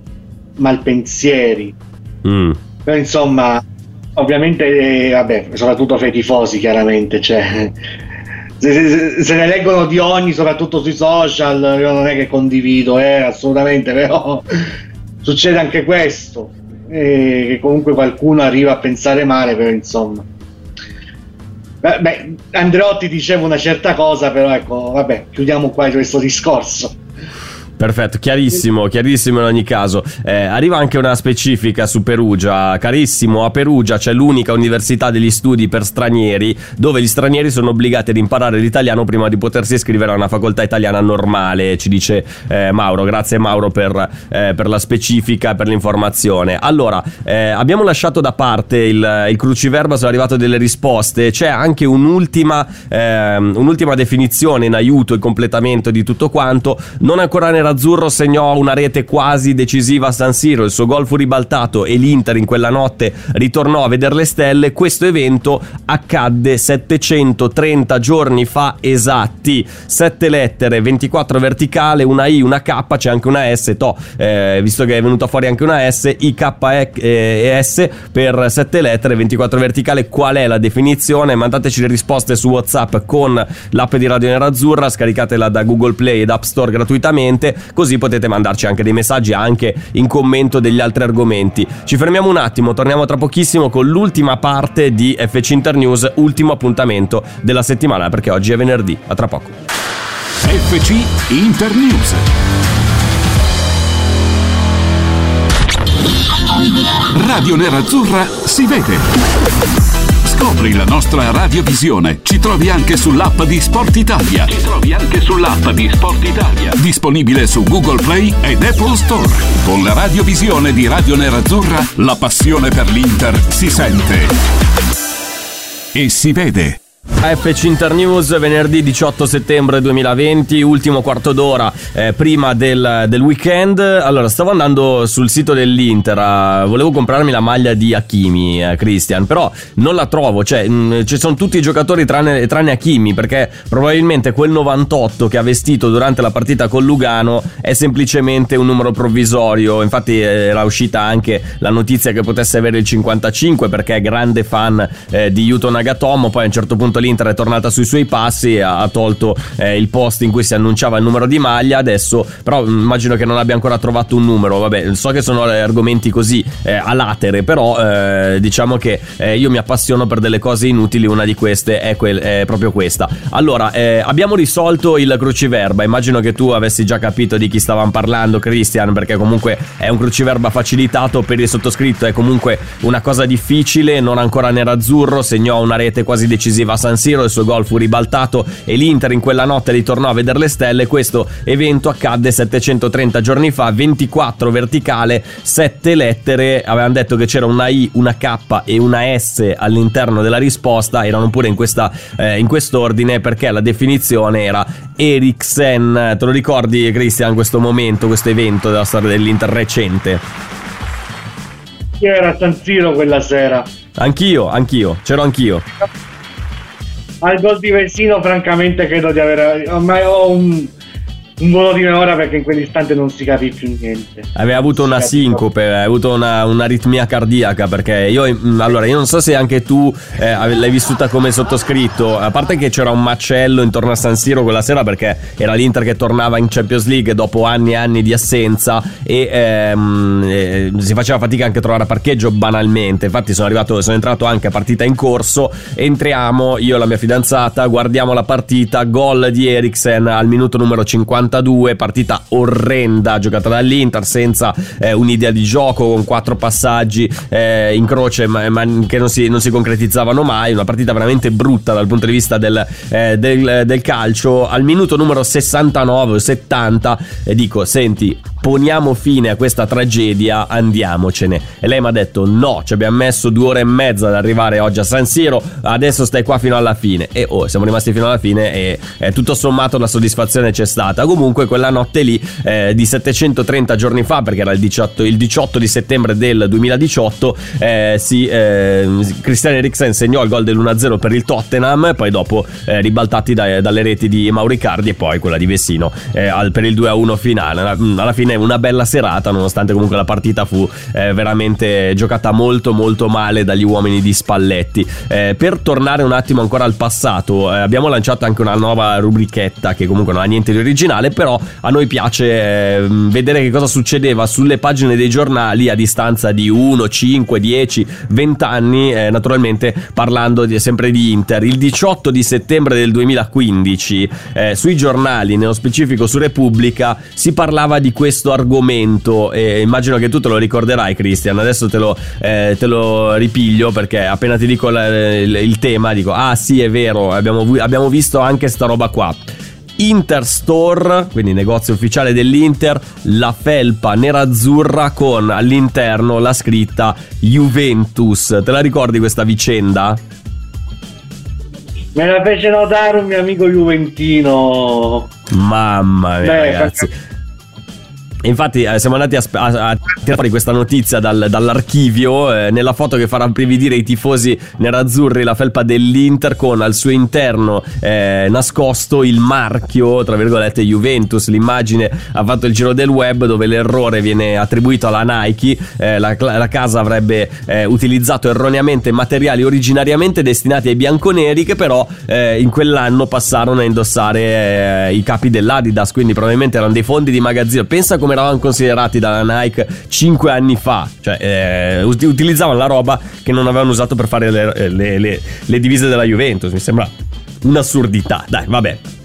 malpensieri. Mm. però insomma ovviamente eh, vabbè soprattutto fra i tifosi chiaramente cioè se, se- se ne leggono di ogni soprattutto sui social io non è che condivido eh, assolutamente *laughs* però succede anche questo eh, che comunque qualcuno arriva a pensare male però insomma Beh, Andreotti diceva una certa cosa però ecco vabbè chiudiamo qua questo discorso Perfetto, chiarissimo, chiarissimo in ogni caso. Eh, arriva anche una specifica su Perugia. Carissimo, a Perugia c'è l'unica università degli studi per stranieri dove gli stranieri sono obbligati ad imparare l'italiano prima di potersi iscrivere a una facoltà italiana normale, ci dice eh, Mauro. Grazie Mauro per, eh, per la specifica, per l'informazione. Allora, eh, abbiamo lasciato da parte il, il cruciverba, sono arrivate delle risposte. C'è anche un'ultima, ehm, un'ultima definizione in aiuto e completamento di tutto quanto. Non ancora nerazzurro segnò una rete quasi decisiva a San Siro, il suo gol fu ribaltato e l'Inter in quella notte ritornò a vedere le stelle. Questo evento accadde 730 giorni fa esatti. Sette lettere, 24 verticale, una I, una K, c'è anche una S. To, eh, visto che è venuta fuori anche una S, I, K e e S per sette lettere, 24 verticale. Qual è la definizione? Mandateci le risposte su WhatsApp con l'app di Radio Nerazzurra, scaricatela da Google Play ed App Store gratuitamente, così potete mandarci anche dei messaggi anche in commento degli altri argomenti. Ci fermiamo un attimo, torniamo tra pochissimo con l'ultima parte di FC Internews, ultimo appuntamento della settimana perché oggi è venerdì. A tra poco. FC Internews. Radio Nerazzurra si vede. Scopri la nostra radiovisione. Ci trovi anche sull'app di Sport Italia. Ci trovi anche sull'app di Sport Italia. Disponibile su Google Play ed Apple Store. Con la radiovisione di Radio Nerazzurra, la passione per l'Inter si sente. E si vede. FC Internews, venerdì 18 settembre 2020, ultimo quarto d'ora eh, prima del, del weekend. Allora, stavo andando sul sito dell'Inter, eh, volevo comprarmi la maglia di Hakimi, eh, Christian, però non la trovo, cioè mh, ci sono tutti i giocatori tranne, tranne Hakimi, perché probabilmente quel 98 che ha vestito durante la partita con Lugano è semplicemente un numero provvisorio. Infatti eh, era uscita anche la notizia che potesse avere il 55 perché è grande fan eh, di Yuto Nagatomo, poi a un certo punto l'Inter è tornata sui suoi passi ha, tolto eh, il post in cui si annunciava il numero di maglia, adesso però mh, immagino che non abbia ancora trovato un numero, vabbè so che sono argomenti così eh, a latere, però eh, diciamo che eh, io mi appassiono per delle cose inutili, una di queste è, quel- è proprio questa. Allora, eh, abbiamo risolto il cruciverba, immagino che tu avessi già capito di chi stavamo parlando, Christian, perché comunque è un cruciverba facilitato, per il sottoscritto. È comunque una cosa difficile, non ancora nerazzurro, segnò una rete quasi decisiva a San Siro, il suo gol fu ribaltato e l'Inter in quella notte ritornò a vedere le stelle. Questo evento accadde 730 giorni fa, 24 verticale, 7 lettere. Avevamo detto che c'era una I, una K e una S all'interno della risposta, erano pure in, questa, eh, in quest'ordine perché la definizione era Eriksen. Te lo ricordi, Christian, questo momento, questo evento della storia dell'Inter recente? io ero a San Siro quella sera Anch'io, anch'io, c'ero anch'io. Al gol di Versino francamente credo di avere ormai ho un, un volo di memoria perché in quell'istante non si capì più niente. Aveva avuto una sincope, aveva avuto una, un'aritmia cardiaca perché io, mm, allora, io non so se anche tu eh, l'hai vissuta come sottoscritto, a parte che c'era un macello intorno a San Siro quella sera perché era l'Inter che tornava in Champions League dopo anni e anni di assenza e ehm, eh, si faceva fatica anche a trovare parcheggio banalmente, infatti sono arrivato, sono entrato anche a partita in corso, entriamo io e la mia fidanzata, guardiamo la partita, gol di Eriksen al minuto numero 52, partita orrenda giocata dall'Inter senza eh, un'idea di gioco con quattro passaggi eh, in croce ma, ma che non si, non si concretizzavano mai, una partita veramente brutta dal punto di vista del, eh, del- del calcio. Al minuto numero 69 o 70 e dico, senti, poniamo fine a questa tragedia, andiamocene. E lei mi ha detto no, ci abbiamo messo due ore e mezza ad arrivare oggi a San Siro, adesso stai qua fino alla fine. E oh, siamo rimasti fino alla fine e eh, tutto sommato la soddisfazione c'è stata. Comunque quella notte lì eh, di 730 giorni fa, perché era il 18, il 18 di settembre del 2018, eh, si, eh, Christian Eriksen segnò il gol dell'1-0 per il Tottenham, poi dopo eh, ribaltati da, dalle reti di Mauricardi e poi quella di Vessino eh, per il 2-1 finale. Alla fine una bella serata, nonostante comunque la partita fu eh, veramente giocata molto molto male dagli uomini di Spalletti. Eh, per tornare un attimo ancora al passato, eh, abbiamo lanciato anche una nuova rubrichetta che comunque non ha niente di originale, però a noi piace ehm, vedere che cosa succedeva sulle pagine dei giornali a distanza di 1, 5, 10, 20 anni, eh, naturalmente parlando di, sempre di Inter. Il 18 di settembre del 2015 eh, sui giornali, nello specifico su Repubblica, si parlava di questo argomento e immagino che tu te lo ricorderai Christian, adesso te lo, eh, te lo ripiglio perché appena ti dico la, il, il, tema dico ah sì è vero, abbiamo, abbiamo visto anche sta roba qua. Interstore, quindi negozio ufficiale dell'Inter, la felpa nerazzurra con all'interno la scritta Juventus. Te la ricordi questa vicenda? Me la fece notare un mio amico juventino. Mamma mia, Beh, ragazzi. Infatti eh, siamo andati a, a, a, tirare fuori questa notizia dal, dall'archivio eh, nella foto che farà brividire i tifosi nerazzurri la felpa dell'Inter con al suo interno eh, nascosto il marchio tra virgolette Juventus. L'immagine ha fatto il giro del web dove l'errore viene attribuito alla Nike eh, la, la, casa avrebbe eh, utilizzato erroneamente materiali originariamente destinati ai bianconeri che però eh, in quell'anno passarono a indossare i capi dell'Adidas. Quindi probabilmente erano dei fondi di magazzino. Pensa come come eravamo considerati dalla Nike 5 anni fa, cioè eh, utilizzavano la roba che non avevano usato per fare le, le, le, le divise della Juventus, mi sembra un'assurdità, dai vabbè.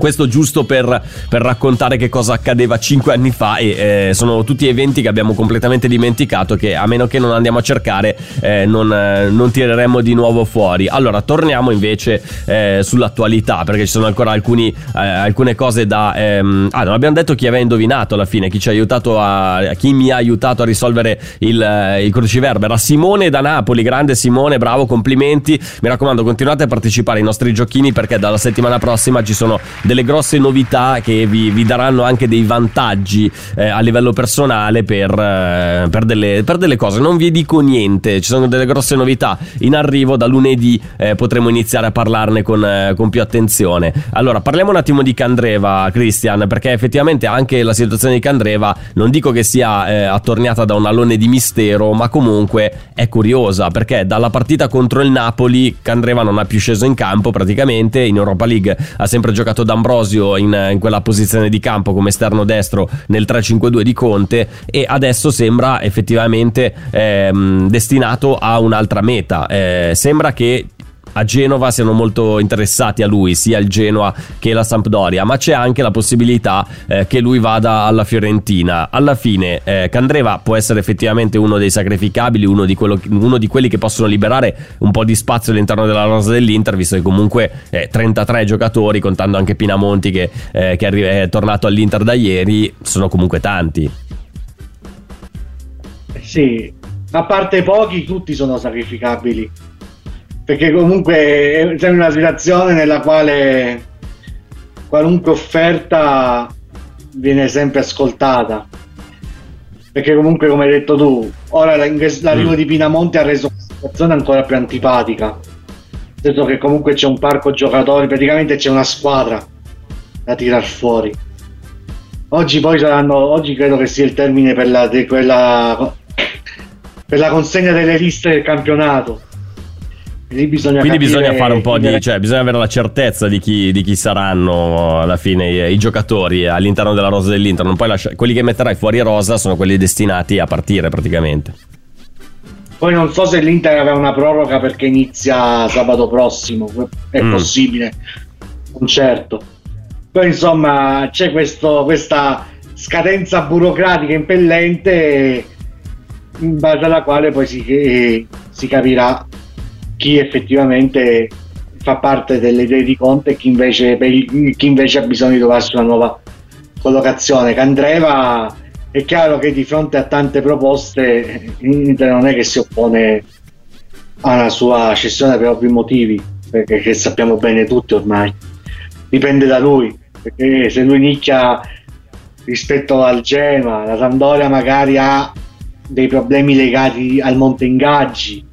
Questo giusto per, per raccontare che cosa accadeva 5 anni fa e eh, sono tutti eventi che abbiamo completamente dimenticato che a meno che non andiamo a cercare eh, non, eh, non, tireremo di nuovo fuori. Allora torniamo invece eh, sull'attualità perché ci sono ancora alcuni, eh, alcune cose da... Ehm... Ah, non abbiamo detto chi aveva indovinato alla fine, chi ci ha aiutato a... chi mi ha aiutato a risolvere il, eh, il cruciverbo. Era Simone da Napoli, grande Simone, bravo, complimenti. Mi raccomando continuate a partecipare ai nostri giochini perché dalla settimana prossima ci sono delle grosse novità che vi, vi daranno anche dei vantaggi eh, a livello personale per, eh, per, delle, per, delle, cose. Non vi dico niente, ci sono delle grosse novità in arrivo. Da lunedì eh, potremo iniziare a parlarne con, eh, con, più attenzione. Allora, parliamo un attimo di Candreva, Christian, perché effettivamente anche la situazione di Candreva non dico che sia eh, attorniata da un alone di mistero, ma comunque è curiosa perché dalla partita contro il Napoli Candreva non ha più sceso in campo praticamente. In Europa League ha sempre giocato da D'Ambrosio in, in, quella posizione di campo come esterno destro nel 3-5-2 di Conte e adesso sembra effettivamente ehm, destinato a un'altra meta. Eh, sembra che a Genova siano molto interessati a lui, sia il Genoa che la Sampdoria, ma c'è anche la possibilità eh, che lui vada alla Fiorentina. Alla fine eh, Candreva può essere effettivamente uno dei sacrificabili, uno di, quello, uno di, quelli che possono liberare un po' di spazio all'interno della rosa dell'Inter, visto che comunque eh, 33 giocatori, contando anche Pinamonti che, eh, che è tornato all'Inter da ieri, sono comunque tanti. Sì, a parte pochi, tutti sono sacrificabili perché comunque in una situazione nella quale qualunque offerta viene sempre ascoltata. Perché comunque come hai detto tu ora l'arrivo mm. di Pinamonti ha reso la situazione ancora più antipatica. Nel senso che comunque c'è un parco giocatori praticamente c'è una squadra da tirar fuori. Oggi poi saranno oggi credo che sia il termine per la, quella, per la consegna delle liste del campionato Bisogna Quindi bisogna fare un po' di. cioè, bisogna avere la certezza di chi, di chi saranno alla fine i, i, giocatori all'interno della rosa dell'Inter. Non puoi lasciare, quelli che metterai fuori rosa sono quelli destinati a partire praticamente. Poi non so se l'Inter aveva una proroga perché inizia sabato prossimo, è mm. possibile, non certo. Poi insomma c'è questo, questa scadenza burocratica impellente in base alla quale poi si, eh, si capirà chi effettivamente fa parte delle idee di Conte e chi invece, chi invece ha bisogno di trovarsi una nuova collocazione. Candreva è chiaro che di fronte a tante proposte l'Inter non è che si oppone alla sua cessione per ovvi motivi, perché sappiamo bene tutti ormai. Dipende da lui, perché se lui nicchia rispetto al Genoa, la Sampdoria magari ha dei problemi legati al monte ingaggi.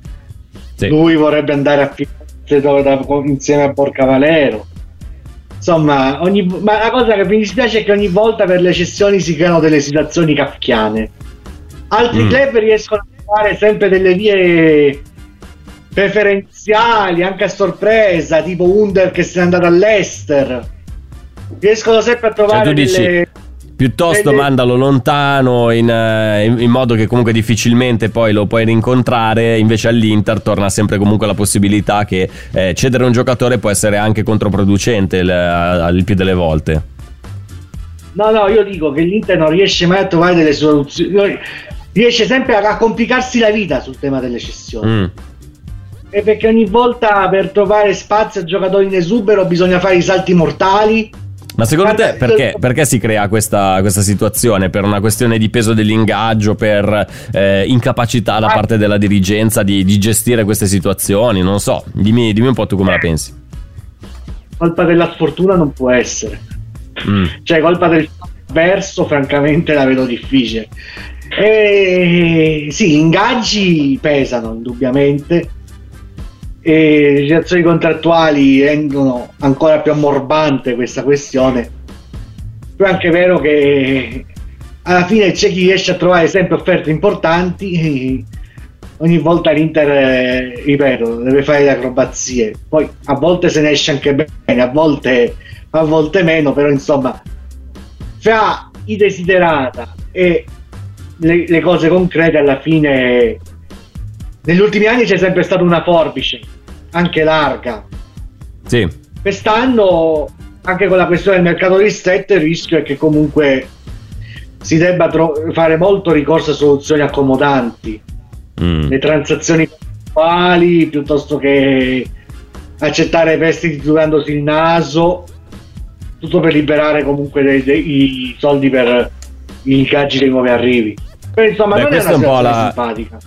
Sì. Lui vorrebbe andare a Firenze dove da- insieme a Porca Valero. Insomma, ogni, ma la cosa che mi dispiace è che ogni volta per le cessioni si creano delle situazioni kafkiane. Altri Mm. club riescono a trovare sempre delle vie preferenziali, anche a sorpresa, tipo Under che se n'è andato all'Ester. Riescono sempre a Cioè, trovare tu dici delle... piuttosto mandalo lontano in, eh, in- in modo che comunque difficilmente poi lo puoi rincontrare, invece all'Inter torna sempre comunque la possibilità che eh, cedere un giocatore può essere anche controproducente il, eh, più delle volte. No, no, io dico che l'Inter non riesce mai a trovare delle soluzioni. Riesce sempre a a complicarsi la vita sul tema delle cessioni. Mm. E perché ogni volta per trovare spazio a giocatori in esubero bisogna fare i salti mortali. Ma secondo te perché, perché si crea questa, questa situazione? Per una questione di peso dell'ingaggio, per eh, incapacità da parte della dirigenza di, di gestire queste situazioni? Non so, dimmi, dimmi un po' tu come la pensi. Colpa della sfortuna non può essere. Mm. Cioè, colpa del verso, francamente, la vedo difficile. E sì, gli ingaggi pesano indubbiamente. E le situazioni contrattuali rendono ancora più ammorbante questa questione. Però è anche vero che alla fine c'è chi riesce a trovare sempre offerte importanti. *laughs* Ogni volta l'Inter, eh, ripeto, deve fare le acrobazie. Poi a volte se ne esce anche bene, a volte, a volte meno, però insomma, fra i desiderata e le, le cose concrete alla fine negli ultimi anni c'è sempre stata una forbice anche larga. Sì, quest'anno anche con la questione del mercato ristretto il rischio è che comunque si debba tro- fare molto ricorso a soluzioni accomodanti. Mm. le transazioni puntuali piuttosto che accettare prestiti durandosi il naso tutto per liberare comunque dei- dei- i soldi per gli ingaggi dei nuovi arrivi. Però insomma Beh, non è una situazione la- simpatica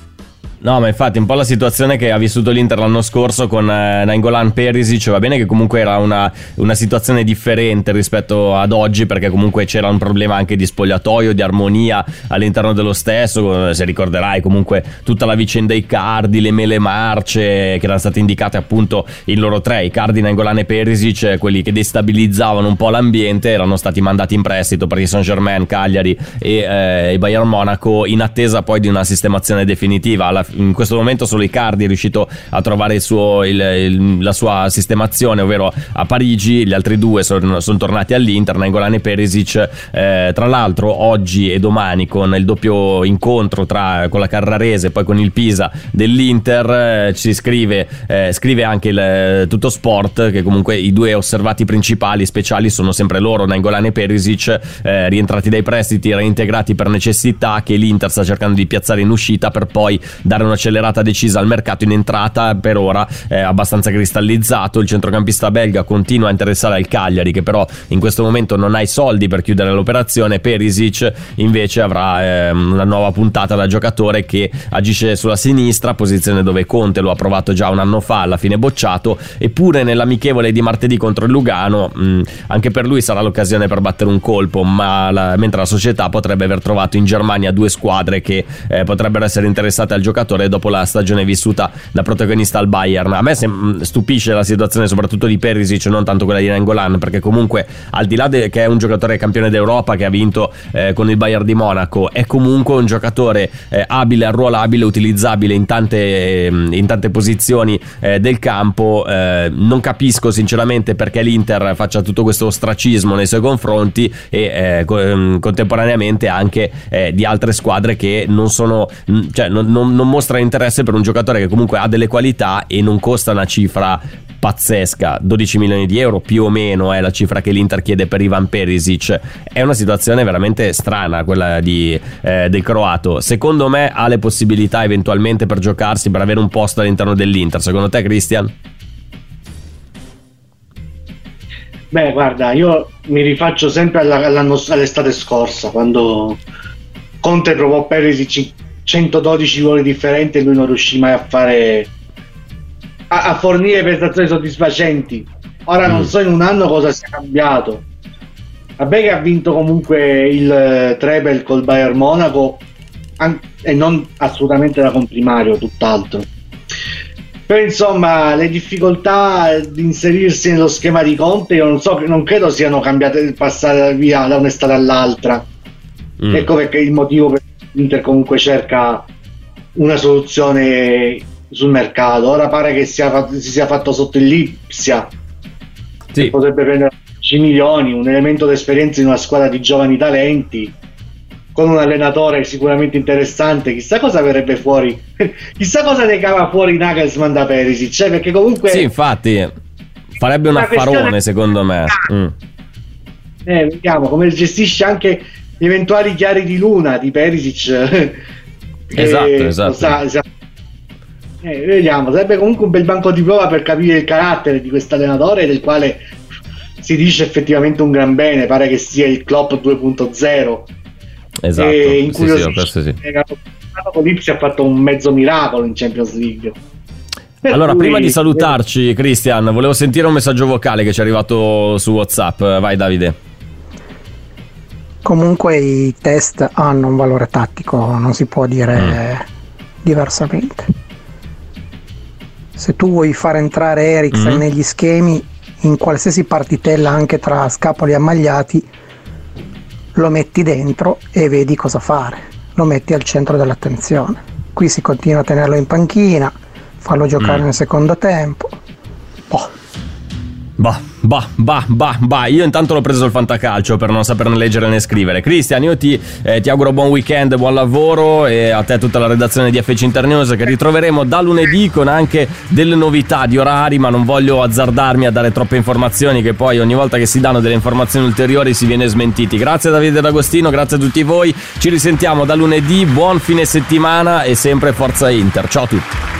No, ma infatti un po' la situazione che ha vissuto l'Inter l'anno scorso con eh, Nainggolan Perisic, va bene che comunque era una, una situazione differente rispetto ad oggi perché comunque c'era un problema anche di spogliatoio, di armonia all'interno dello stesso, eh, se ricorderai comunque tutta la vicenda Icardi, le mele marce che erano state indicate appunto in loro tre, Icardi, Nainggolan e Perisic, eh, quelli che destabilizzavano un po' l'ambiente, erano stati mandati in prestito per il Saint Germain, Cagliari e eh, il Bayern Monaco in attesa poi di una sistemazione definitiva. Alla- in questo momento solo Icardi è riuscito a trovare il suo- il- il- la sua sistemazione, ovvero a Parigi, gli altri due sono, sono tornati all'Inter, Nainggolan e Perisic. Eh, tra l'altro oggi e domani con il doppio incontro tra, con la Carrarese e poi con il Pisa dell'Inter eh, ci scrive, eh, scrive anche il Tutto Sport che comunque i due osservati principali speciali sono sempre loro, Nainggolan e Perisic, eh, rientrati dai prestiti, reintegrati per necessità che l'Inter sta cercando di piazzare in uscita per poi dare un'accelerata decisa al mercato in entrata per ora è abbastanza cristallizzato. Il centrocampista belga continua a interessare al Cagliari che però in questo momento non ha i soldi per chiudere l'operazione. Perisic invece avrà ehm, una nuova puntata da giocatore che agisce sulla sinistra posizione dove Conte lo ha provato già un anno fa alla fine bocciato. Eppure nell'amichevole di martedì contro il Lugano mh, anche per lui sarà l'occasione per battere un colpo ma la- mentre la società potrebbe aver trovato in Germania due squadre che eh, potrebbero essere interessate al giocatore dopo la stagione vissuta da protagonista al Bayern. A me sem- stupisce la situazione soprattutto di Perisic, non tanto quella di Nangolan, perché comunque al di là de- che è un giocatore campione d'Europa che ha vinto eh, con il Bayern di Monaco, è comunque un giocatore eh, abile, arruolabile, utilizzabile in tante, ehm, in tante posizioni eh, del campo. Eh, non capisco sinceramente perché l'Inter faccia tutto questo ostracismo nei suoi confronti e eh, co- ehm, contemporaneamente anche eh, di altre squadre che non sono, cioè non, non, non mostrano interesse per un giocatore che comunque ha delle qualità e non costa una cifra pazzesca. 12 milioni di euro più o meno è la cifra che l'Inter chiede per Ivan Perisic. È una situazione veramente strana quella di, eh, del croato. Secondo me ha le possibilità eventualmente per giocarsi per avere un posto all'interno dell'Inter. Secondo te Christian? Beh, guarda, io mi rifaccio sempre alla- all'estate scorsa, quando Conte provò Perisic 112 voli differenti e lui non riuscì mai a fare a, a fornire prestazioni soddisfacenti. Ora mm. non so in un anno cosa sia cambiato. Vabbè che ha vinto comunque il eh, treble col Bayern Monaco an- e non assolutamente da comprimario, tutt'altro. Però insomma le difficoltà di inserirsi nello schema di Conte io non so, non credo siano cambiate passare via da un'estate all'altra. Mm. Ecco perché il motivo per l'Inter comunque cerca una soluzione sul mercato. Ora pare che sia, si sia fatto sotto il Lipsia, sì. che potrebbe prendere 10 milioni, un elemento d'esperienza in una squadra di giovani talenti, con un allenatore sicuramente interessante. Chissà cosa verrebbe fuori, *laughs* chissà cosa ne cava fuori Nagelsmann da Perisic, cioè perché comunque... Sì, infatti, farebbe un affarone secondo me. Mm. Eh, vediamo come gestisce anche eventuali chiari di luna di Perisic. esatto, esatto. Sa, sa, eh, vediamo, sarebbe comunque un bel banco di prova per capire il carattere di questo allenatore del quale si dice effettivamente un gran bene, pare che sia il Klopp 2.0. Esatto, e in cui sì, sì, sì. Lipsi ha fatto un mezzo miracolo in Champions League. Per allora, cui... prima di salutarci, Christian, volevo sentire un messaggio vocale che ci è arrivato su WhatsApp. Vai, Davide. Comunque i test hanno un valore tattico, non si può dire mm. diversamente se tu vuoi far entrare Eriksen mm-hmm. negli schemi in qualsiasi partitella anche tra scapoli ammagliati lo metti dentro e vedi cosa fare lo metti al centro dell'attenzione qui si continua a tenerlo in panchina farlo giocare mm. nel secondo tempo boh. Bah, Bah, bah, bah, bah. Io intanto l'ho preso il fantacalcio per non saperne leggere né scrivere. Cristian, io ti, eh, ti, auguro buon weekend, buon lavoro e a te tutta la redazione di FC Internews che ritroveremo da lunedì con anche delle novità di orari, ma non voglio azzardarmi a dare troppe informazioni che poi ogni volta che si danno delle informazioni ulteriori si viene smentiti. Grazie a Davide D'Agostino, grazie a tutti voi. Ci risentiamo da lunedì, buon fine settimana e sempre Forza Inter. Ciao a tutti.